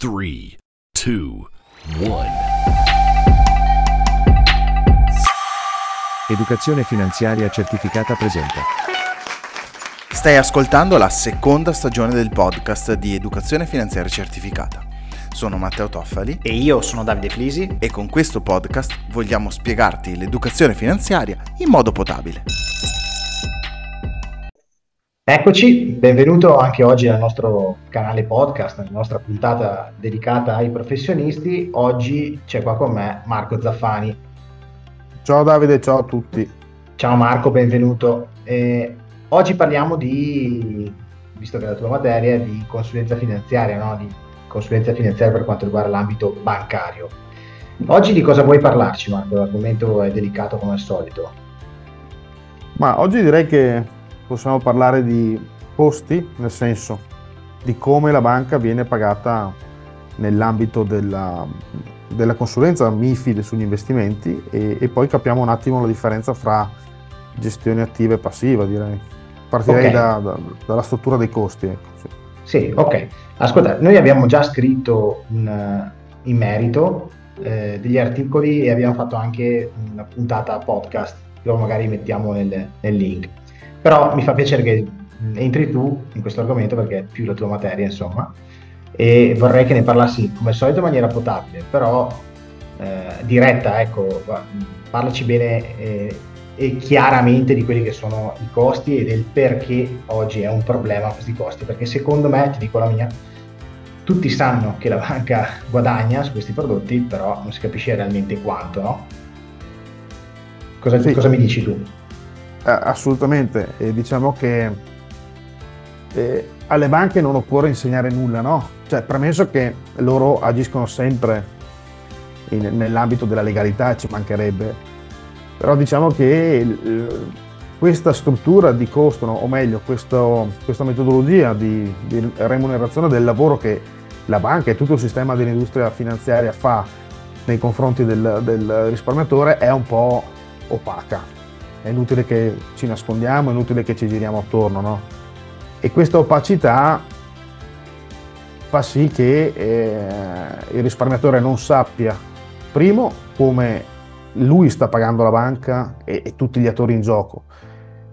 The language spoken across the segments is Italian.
3, 2, 1. Educazione finanziaria certificata presenta. Stai ascoltando la seconda stagione del podcast di Educazione finanziaria certificata. Sono Matteo Toffali E io sono Davide Flisi. e con questo podcast vogliamo spiegarti l'educazione finanziaria in modo potabile. Eccoci, benvenuto anche oggi al nostro canale podcast, nella nostra puntata dedicata ai professionisti. Oggi c'è qua con me Marco Zaffani. Ciao Davide, ciao a tutti. Ciao Marco, benvenuto. Eh, oggi parliamo di, visto che è la tua materia, di consulenza finanziaria, no? di consulenza finanziaria per quanto riguarda l'ambito bancario. Oggi di cosa vuoi parlarci Marco? L'argomento è delicato come al solito. Ma oggi direi che possiamo parlare di costi, nel senso di come la banca viene pagata nell'ambito della, della consulenza MIFID sugli investimenti e, e poi capiamo un attimo la differenza fra gestione attiva e passiva, direi. Partirei Ok. da- da- dalla struttura dei costi. Ecco, sì. Sì, ok. Ascolta, noi abbiamo già scritto in, in merito eh, degli articoli e abbiamo fatto anche una puntata podcast, lo magari mettiamo nel, nel link. Però mi fa piacere che mh, entri tu in questo argomento perché è più la tua materia, insomma, e vorrei che ne parlassi come al solito in maniera potabile, però eh, diretta, ecco, parlaci bene eh, e chiaramente di quelli che sono i costi e del perché oggi è un problema questi costi, perché secondo me, ti dico la mia, tutti sanno che la banca guadagna su questi prodotti, però non si capisce realmente quanto, no? Cosa, Sì. cosa mi dici tu? Eh, assolutamente, e diciamo che eh, alle banche non occorre insegnare nulla, no? Cioè, premesso che loro agiscono sempre in- nell'ambito della legalità, ci mancherebbe, però diciamo che eh, questa struttura di costo, no? o meglio, questo- questa metodologia di, di remunerazione del lavoro che la banca e tutto il sistema dell'industria finanziaria fa nei confronti del, del risparmiatore è un po' opaca è inutile che ci nascondiamo, è inutile che ci giriamo attorno, no? E questa opacità fa sì che eh, il risparmiatore non sappia, primo, come lui sta pagando la banca e, e tutti gli attori in gioco,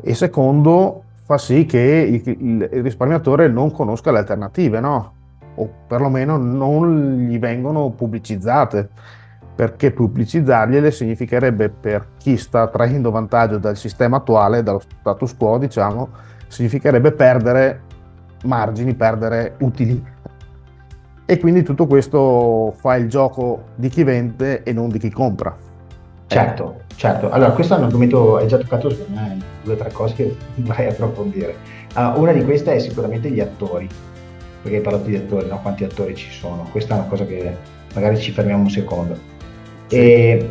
e secondo, fa sì che il, il- il risparmiatore non conosca le alternative, no? O perlomeno non gli vengono pubblicizzate perché pubblicizzargliele significherebbe per chi sta traendo vantaggio dal sistema attuale, dallo status quo, diciamo, significherebbe perdere margini, perdere utili. E quindi tutto questo fa il gioco di chi vende e non di chi compra. Certo, certo. Allora, questo è un argomento, hai già toccato secondo me due o tre cose che vorrei approfondire. Ah, una di queste è sicuramente gli attori, perché hai parlato di attori, no? Quanti attori ci sono? Questa è una cosa che magari ci fermiamo un secondo. E,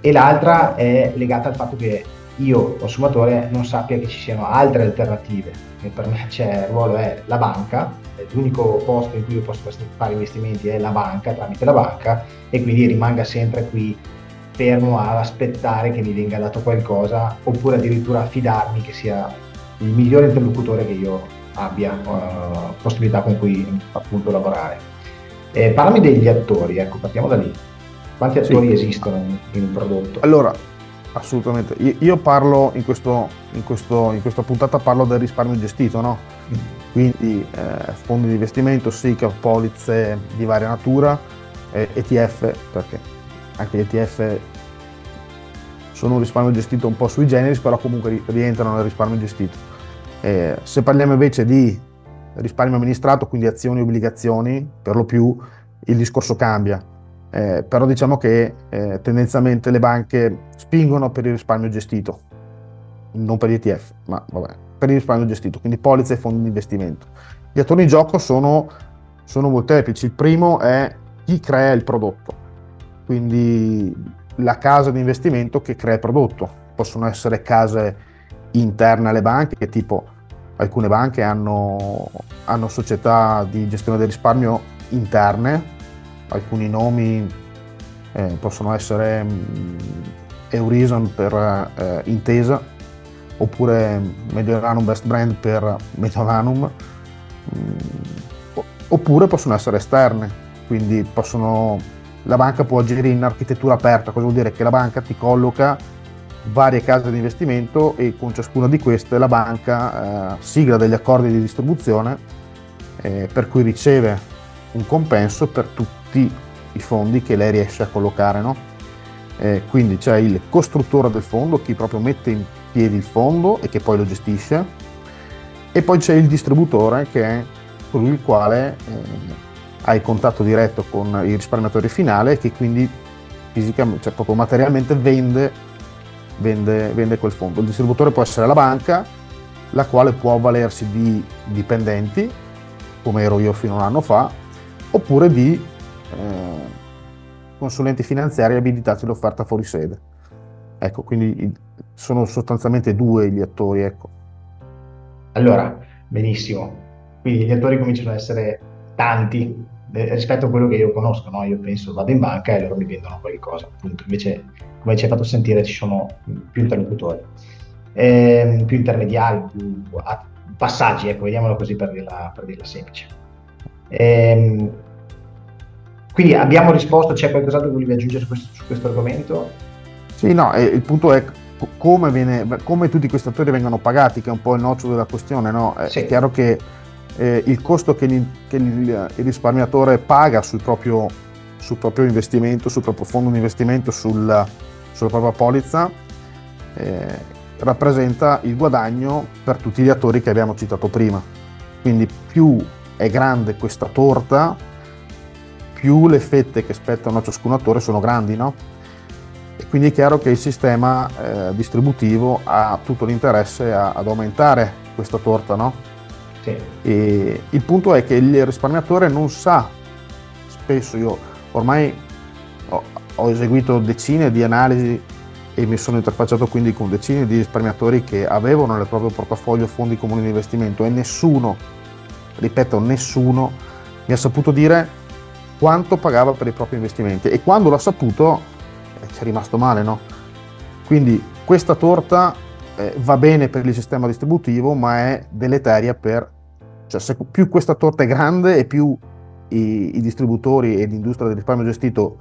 e l'altra è legata al fatto che io, consumatore, non sappia che ci siano altre alternative. Che per me c'è, il ruolo è la banca, l'unico posto in cui io posso fare investimenti è la banca, tramite la banca, e quindi rimanga sempre qui fermo ad aspettare che mi venga dato qualcosa oppure addirittura affidarmi che sia il migliore interlocutore che io abbia eh, possibilità con cui appunto lavorare. Eh, parlami degli attori, ecco, partiamo da lì. Quanti Sì. attori esistono in, un prodotto? Allora, assolutamente, io, parlo in, questo, in, questo, in questa puntata parlo del risparmio gestito, no? quindi eh, fondi di investimento, SICA, polizze di varia natura, eh, ETF, perché anche gli ETF sono un risparmio gestito un po' sui generis, però comunque ri- rientrano nel risparmio gestito. Eh, se parliamo invece di risparmio amministrato, quindi azioni e obbligazioni, per lo più il discorso cambia. Eh, però diciamo che eh, tendenzialmente le banche spingono per il risparmio gestito, non per gli ETF, ma vabbè, per il risparmio gestito, quindi polizze e fondi di investimento. Gli attori in gioco sono, sono molteplici. Il primo è chi crea il prodotto, quindi la casa di investimento che crea il prodotto. Possono essere case interne alle banche, che tipo alcune banche hanno, hanno società di gestione del risparmio interne, alcuni nomi eh, possono essere mh, Eurison per eh, Intesa, oppure Mediolanum Best Brand per Mediolanum, mm, oppure possono essere esterne, quindi possono, la banca può agire in architettura aperta, cosa vuol dire? Che la banca ti colloca varie case di investimento e con ciascuna di queste la banca eh, sigla degli accordi di distribuzione eh, per cui riceve un compenso per tutti i fondi che lei riesce a collocare. No? Eh, quindi c'è il costruttore del fondo, chi proprio mette in piedi il fondo e che poi lo gestisce, e poi c'è il distributore che è colui il quale eh, ha il contatto diretto con il risparmiatore finale che quindi fisicamente, cioè proprio materialmente vende, vende, vende quel fondo. Il distributore può essere la banca, la quale può avvalersi di dipendenti, come ero io fino a un anno fa, oppure di eh, consulenti finanziari abilitati all'offerta fuori sede. Ecco, quindi sono sostanzialmente due gli attori. Ecco. Allora, benissimo. Quindi gli attori cominciano ad essere tanti eh, rispetto a quello che io conosco. No? Io penso vado in banca e loro mi vendono qualcosa. Appunto. Invece, come ci hai fatto sentire, ci sono più interlocutori, eh, più intermediari, più passaggi, ecco, vediamolo così per dirla, per dirla semplice. Eh, quindi abbiamo risposto, c'è qualcos'altro che volevi aggiungere su questo, su questo argomento? Sì, no, il punto è come, viene, come, tutti questi attori vengono pagati, che è un po' il nocciolo della questione. No? È sì. chiaro che eh, il costo che, il, che il, risparmiatore paga sul proprio, sul proprio, investimento, sul proprio fondo di investimento, sul, sulla propria polizza, eh, rappresenta il guadagno per tutti gli attori che abbiamo citato prima. Quindi più è grande questa torta, più le fette che spettano a ciascun attore sono grandi, no? E quindi è chiaro che il sistema eh, distributivo ha tutto l'interesse a, ad aumentare questa torta, no? Sì. E il punto è che il risparmiatore non sa, spesso io ormai ho, ho eseguito decine di analisi e mi sono interfacciato quindi con decine di risparmiatori che avevano nel proprio portafoglio fondi comuni di investimento e nessuno, ripeto, nessuno mi ha saputo dire quanto pagava per i propri investimenti e quando l'ha saputo eh, ci è rimasto male, no? Quindi questa torta eh, va bene per il sistema distributivo ma è deleteria per... cioè se più questa torta è grande e più i, i distributori e l'industria del risparmio gestito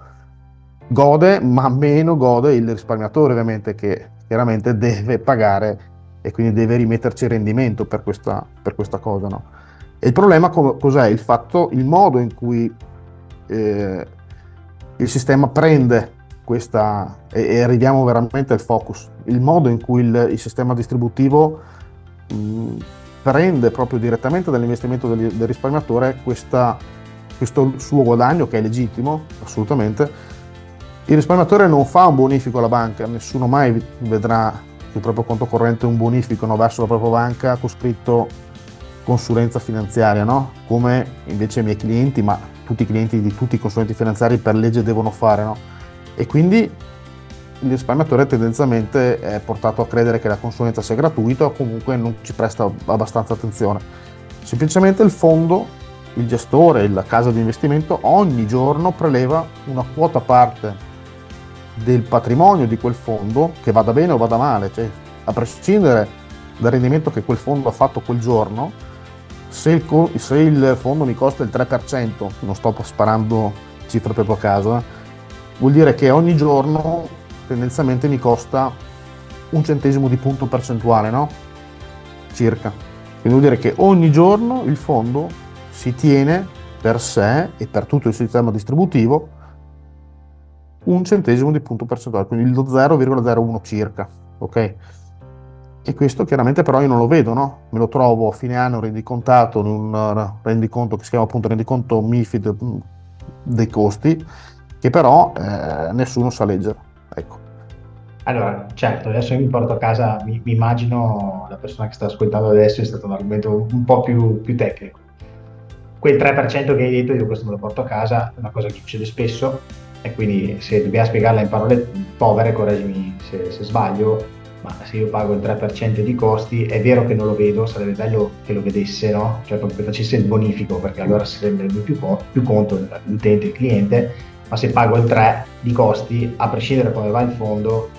gode, ma meno gode il risparmiatore ovviamente che chiaramente deve pagare e quindi deve rimetterci il rendimento per questa, per questa cosa. No? E il problema cos'è? Il fatto, il modo in cui eh, il sistema prende questa, e, e, arriviamo veramente al focus, il modo in cui il, il sistema distributivo mh, prende proprio direttamente dall'investimento del, del risparmiatore questa, questo suo guadagno che è legittimo, assolutamente, il risparmiatore non fa un bonifico alla banca, nessuno mai vedrà sul proprio conto corrente un bonifico no, verso la propria banca con scritto consulenza finanziaria, no? come invece i miei clienti, ma tutti i clienti di tutti i consulenti finanziari per legge devono fare. No? E quindi il risparmiatore tendenzialmente è portato a credere che la consulenza sia gratuita o comunque non ci presta abbastanza attenzione. Semplicemente il fondo, il gestore, la casa di investimento ogni giorno preleva una quota parte del patrimonio di quel fondo, che vada bene o vada male, cioè a prescindere dal rendimento che quel fondo ha fatto quel giorno, se il, se il fondo mi costa il 3%, non sto sparando cifre per tua casa, vuol dire che ogni giorno tendenzialmente mi costa un centesimo di punto percentuale, no? Circa. Quindi vuol dire che ogni giorno il fondo si tiene per sé e per tutto il sistema distributivo un centesimo di punto percentuale, quindi lo 0,01 circa, ok? E questo chiaramente però io non lo vedo, no? Me lo trovo a fine anno rendicontato in un uh, rendiconto che si chiama appunto rendiconto MIFID mm, dei costi, che però eh, nessuno sa leggere, ecco. Allora, certo, adesso io mi porto a casa, mi, mi, immagino la persona che sta ascoltando adesso è stato un argomento un po' più, più tecnico. Quel 3% che hai detto, io questo me lo porto a casa, è una cosa che succede spesso, e quindi se dobbiamo spiegarla in parole povere, correggimi se, se, sbaglio, ma se io pago il 3% di costi, è vero che non lo vedo, sarebbe bello che lo vedesse, no? Cioè proprio che facesse il bonifico, perché allora si renderebbe più, più conto l'utente, il cliente, ma se pago il 3 di costi, a prescindere da come va il fondo,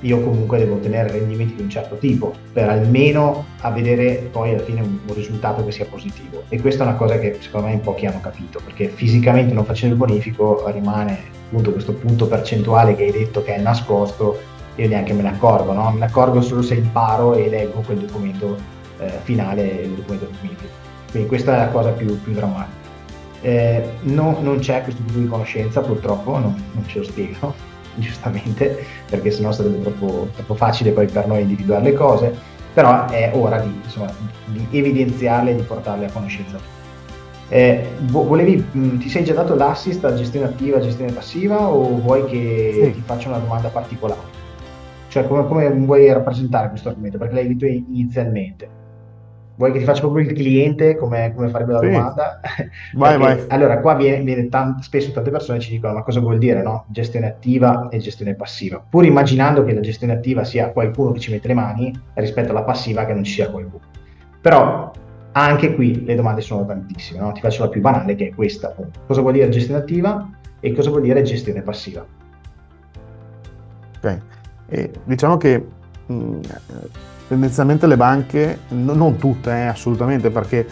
io comunque devo ottenere rendimenti di un certo tipo per almeno a vedere poi alla fine un, un, risultato che sia positivo e questa è una cosa che secondo me in pochi hanno capito perché fisicamente non facendo il bonifico rimane appunto questo punto percentuale che hai detto che è nascosto io neanche me ne accorgo no? me ne accorgo solo se imparo e leggo quel documento eh, finale il documento bonifico quindi questa è la cosa più, più drammatica eh, no, non c'è questo tipo di conoscenza purtroppo non, non ce lo spiego giustamente, perché sennò sarebbe troppo, troppo facile poi per noi individuare le cose, però è ora di, insomma, di evidenziarle e di portarle a conoscenza. Eh, volevi, mh, ti sei già dato l'assist a gestione attiva e gestione passiva o vuoi che sì. ti faccia una domanda particolare? Cioè come, come vuoi rappresentare questo argomento? Perché l'hai detto inizialmente. Vuoi che ti faccia proprio il cliente come, come farebbe la sì. domanda? Vai, vai. Allora, qua viene, viene tant- spesso tante persone ci dicono: ma cosa vuol dire no? gestione attiva e gestione passiva? Pur immaginando che la gestione attiva sia qualcuno che ci mette le mani rispetto alla passiva che non ci sia qualcuno. Però anche qui le domande sono tantissime. No? Ti faccio la più banale che è questa: appunto. cosa vuol dire gestione attiva e cosa vuol dire gestione passiva? Ok, e diciamo che. Mh, tendenzialmente le banche, no, non tutte eh, assolutamente, perché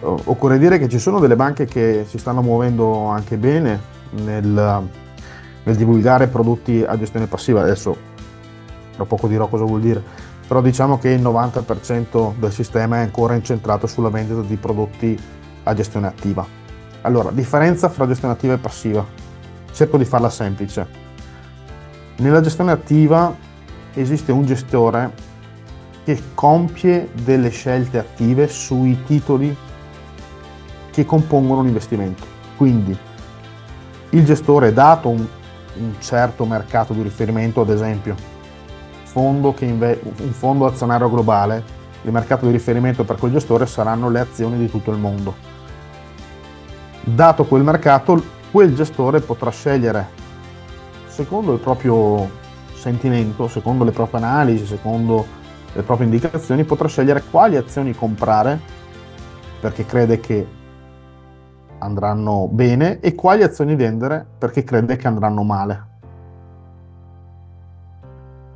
occorre dire che ci sono delle banche che si stanno muovendo anche bene nel, nel divulgare prodotti a gestione passiva. Adesso tra poco dirò cosa vuol dire, però diciamo che il 90% del sistema è ancora incentrato sulla vendita di prodotti a gestione attiva. Allora, differenza fra gestione attiva e passiva. Cerco di farla semplice. Nella gestione attiva esiste un gestore che compie delle scelte attive sui titoli che compongono un investimento. Quindi il gestore, dato un, un certo mercato di riferimento, ad esempio fondo inve- un fondo azionario globale, il mercato di riferimento per quel gestore saranno le azioni di tutto il mondo. Dato quel mercato, quel gestore potrà scegliere, secondo il proprio sentimento, secondo le proprie analisi, secondo le proprie indicazioni, potrà scegliere quali azioni comprare perché crede che andranno bene e quali azioni vendere perché crede che andranno male.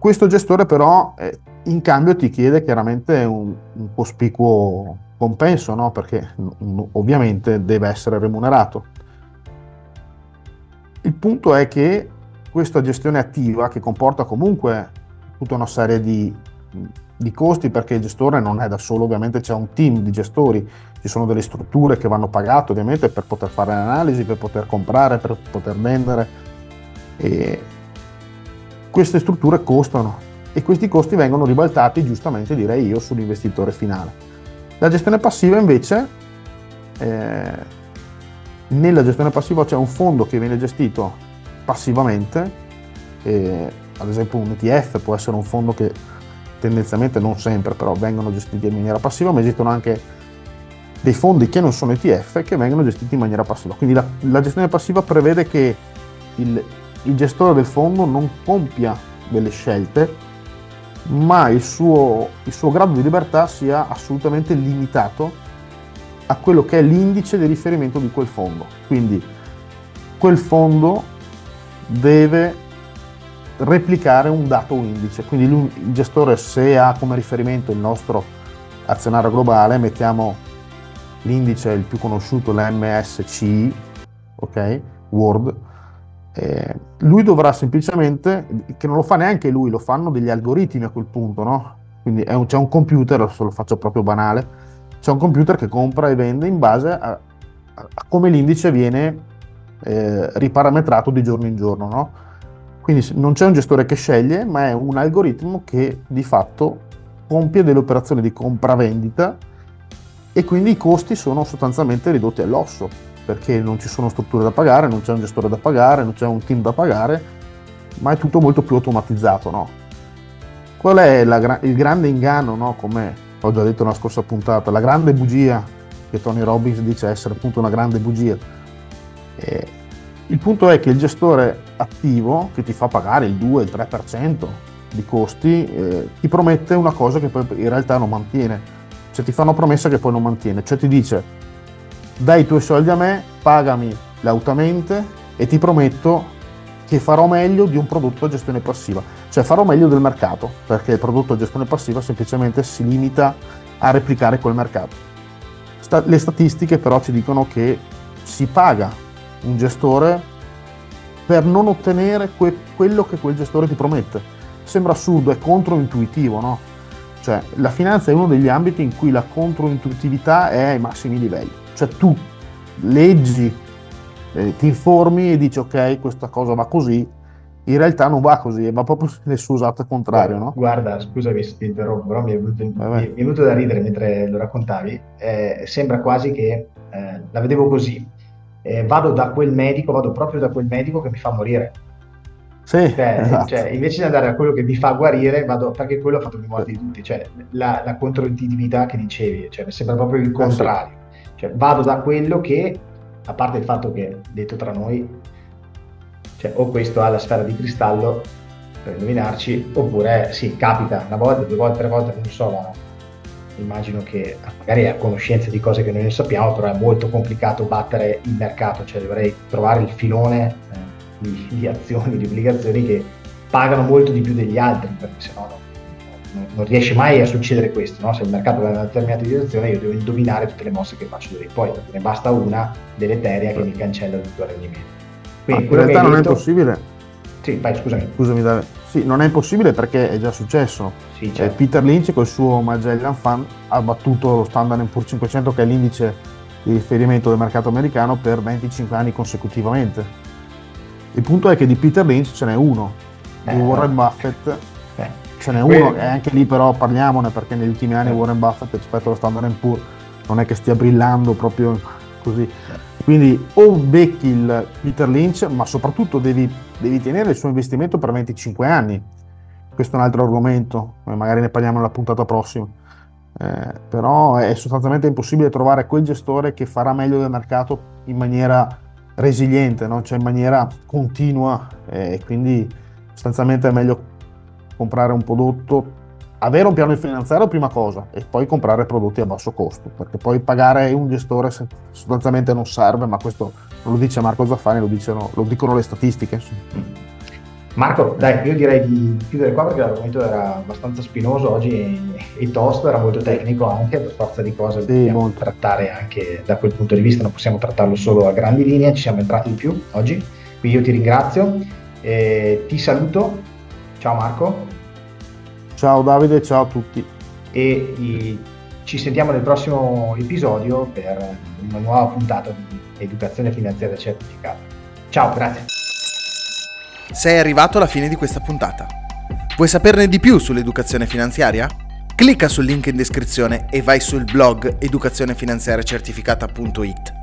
Questo gestore però in cambio ti chiede chiaramente un, un cospicuo compenso, no? perché ovviamente deve essere remunerato. Il punto è che questa gestione attiva, che comporta comunque tutta una serie di di costi perché il gestore non è da solo, ovviamente c'è un team di gestori, ci sono delle strutture che vanno pagate ovviamente per poter fare l'analisi, per poter comprare, per poter vendere. E queste strutture costano e questi costi vengono ribaltati giustamente direi io sull'investitore finale. La gestione passiva invece, eh, nella gestione passiva c'è un fondo che viene gestito passivamente, eh, ad esempio un ETF può essere un fondo che tendenzialmente non sempre però vengono gestiti in maniera passiva, ma esistono anche dei fondi che non sono ETF che vengono gestiti in maniera passiva. Quindi la, la gestione passiva prevede che il, il, gestore del fondo non compia delle scelte, ma il suo, il suo grado di libertà sia assolutamente limitato a quello che è l'indice di riferimento di quel fondo. Quindi quel fondo deve replicare un dato indice. Quindi il gestore se ha come riferimento il nostro azionario globale, mettiamo l'indice il più conosciuto, l'MSCI, ok, Word, eh, lui dovrà semplicemente, che non lo fa neanche lui, lo fanno degli algoritmi a quel punto, no? Quindi un, c'è un computer, adesso lo faccio proprio banale, c'è un computer che compra e vende in base a, a come l'indice viene eh, riparametrato di giorno in giorno, no? Quindi non c'è un gestore che sceglie, ma è un algoritmo che di fatto compie delle operazioni di compravendita e quindi i costi sono sostanzialmente ridotti all'osso, perché non ci sono strutture da pagare, non c'è un gestore da pagare, non c'è un team da pagare, ma è tutto molto più automatizzato. No? Qual è la, il grande inganno, no? come ho già detto nella scorsa puntata, la grande bugia che Tony Robbins dice essere appunto una grande bugia? Il punto è che il gestore attivo, che ti fa pagare il 2, il 3% di costi, eh, ti promette una cosa che poi in realtà non mantiene. Cioè ti fa una promessa che poi non mantiene. Cioè ti dice, dai i tuoi soldi a me, pagami lautamente e ti prometto che farò meglio di un prodotto a gestione passiva, cioè farò meglio del mercato, perché il prodotto a gestione passiva semplicemente si limita a replicare quel mercato. Sta- le statistiche però ci dicono che si paga un gestore per non ottenere que- quello che quel gestore ti promette. Sembra assurdo, è controintuitivo, no? Cioè, la finanza è uno degli ambiti in cui la controintuitività è ai massimi livelli. Cioè, tu leggi eh, ti informi e dici ok, questa cosa va così, in realtà non va così, va proprio nel suo esatto contrario, no? Guarda, scusami se ti interrompo, però mi è venuto, mi è venuto da ridere mentre lo raccontavi. Eh, sembra quasi che eh, la vedevo così. Eh, vado da quel medico, vado proprio da quel medico che mi fa morire. Sì, cioè, esatto. cioè, invece di andare a quello che mi fa guarire, vado perché quello ha fatto più morti di tutti. Cioè, la, la controintuitività che dicevi, cioè, mi sembra proprio il contrario. Cioè, vado da quello che a parte il fatto che, detto tra noi, cioè, o questo ha la sfera di cristallo per indovinarci, oppure sì, capita una volta, due volte, tre volte, non so, ma immagino che magari è a conoscenza di cose che noi non sappiamo, però è molto complicato battere il mercato, cioè dovrei trovare il filone eh, di, di, azioni, di obbligazioni che pagano molto di più degli altri, perché sennò no, non, non riesce mai a succedere questo, no? se il mercato va in una determinata direzione io devo indovinare tutte le mosse che faccio da lì, poi ne basta una deleteria che mi cancella tutto il rendimento. Quindi, in realtà non detto... è possibile. Sì, vai, scusami. Scusami, Davide. Sì, non è possibile perché è già successo. Sì, certo. eh, Peter Lynch col suo Magellan Fund ha battuto lo Standard Poor's 500 che è l'indice di riferimento del mercato americano per 25 anni consecutivamente. Il punto è che di Peter Lynch ce n'è uno, eh, di Warren Buffett eh. ce n'è uno e anche lì però parliamone perché negli ultimi anni eh. Warren Buffett rispetto allo Standard Poor's non è che stia brillando proprio così. Eh. Quindi o becchi il Peter Lynch, ma soprattutto devi, devi, tenere il suo investimento per 25 anni. Questo è un altro argomento, magari ne parliamo nella puntata prossima. Eh, però è sostanzialmente impossibile trovare quel gestore che farà meglio del mercato in maniera resiliente, no? cioè in maniera continua e eh, quindi sostanzialmente è meglio comprare un prodotto avere un piano finanziario prima cosa e poi comprare prodotti a basso costo, perché poi pagare un gestore sostanzialmente non serve, ma questo non lo dice Marco Zaffani, lo, dicono, lo dicono le statistiche. Marco, dai, io direi di chiudere qua perché l'argomento era abbastanza spinoso oggi e, tosto, era molto tecnico anche, per forza di cose sì, dobbiamo molto. trattare anche da quel punto di vista, non possiamo trattarlo solo a grandi linee, ci siamo entrati di più oggi, quindi io ti ringrazio, eh, ti saluto, ciao Marco. Ciao Davide, ciao a tutti. E i, ci sentiamo nel prossimo episodio per una nuova puntata di Educazione Finanziaria Certificata. Ciao, grazie. Sei arrivato alla fine di questa puntata. Vuoi saperne di più sull'educazione finanziaria? Clicca sul link in descrizione e vai sul blog educazionefinanziariacertificata.it.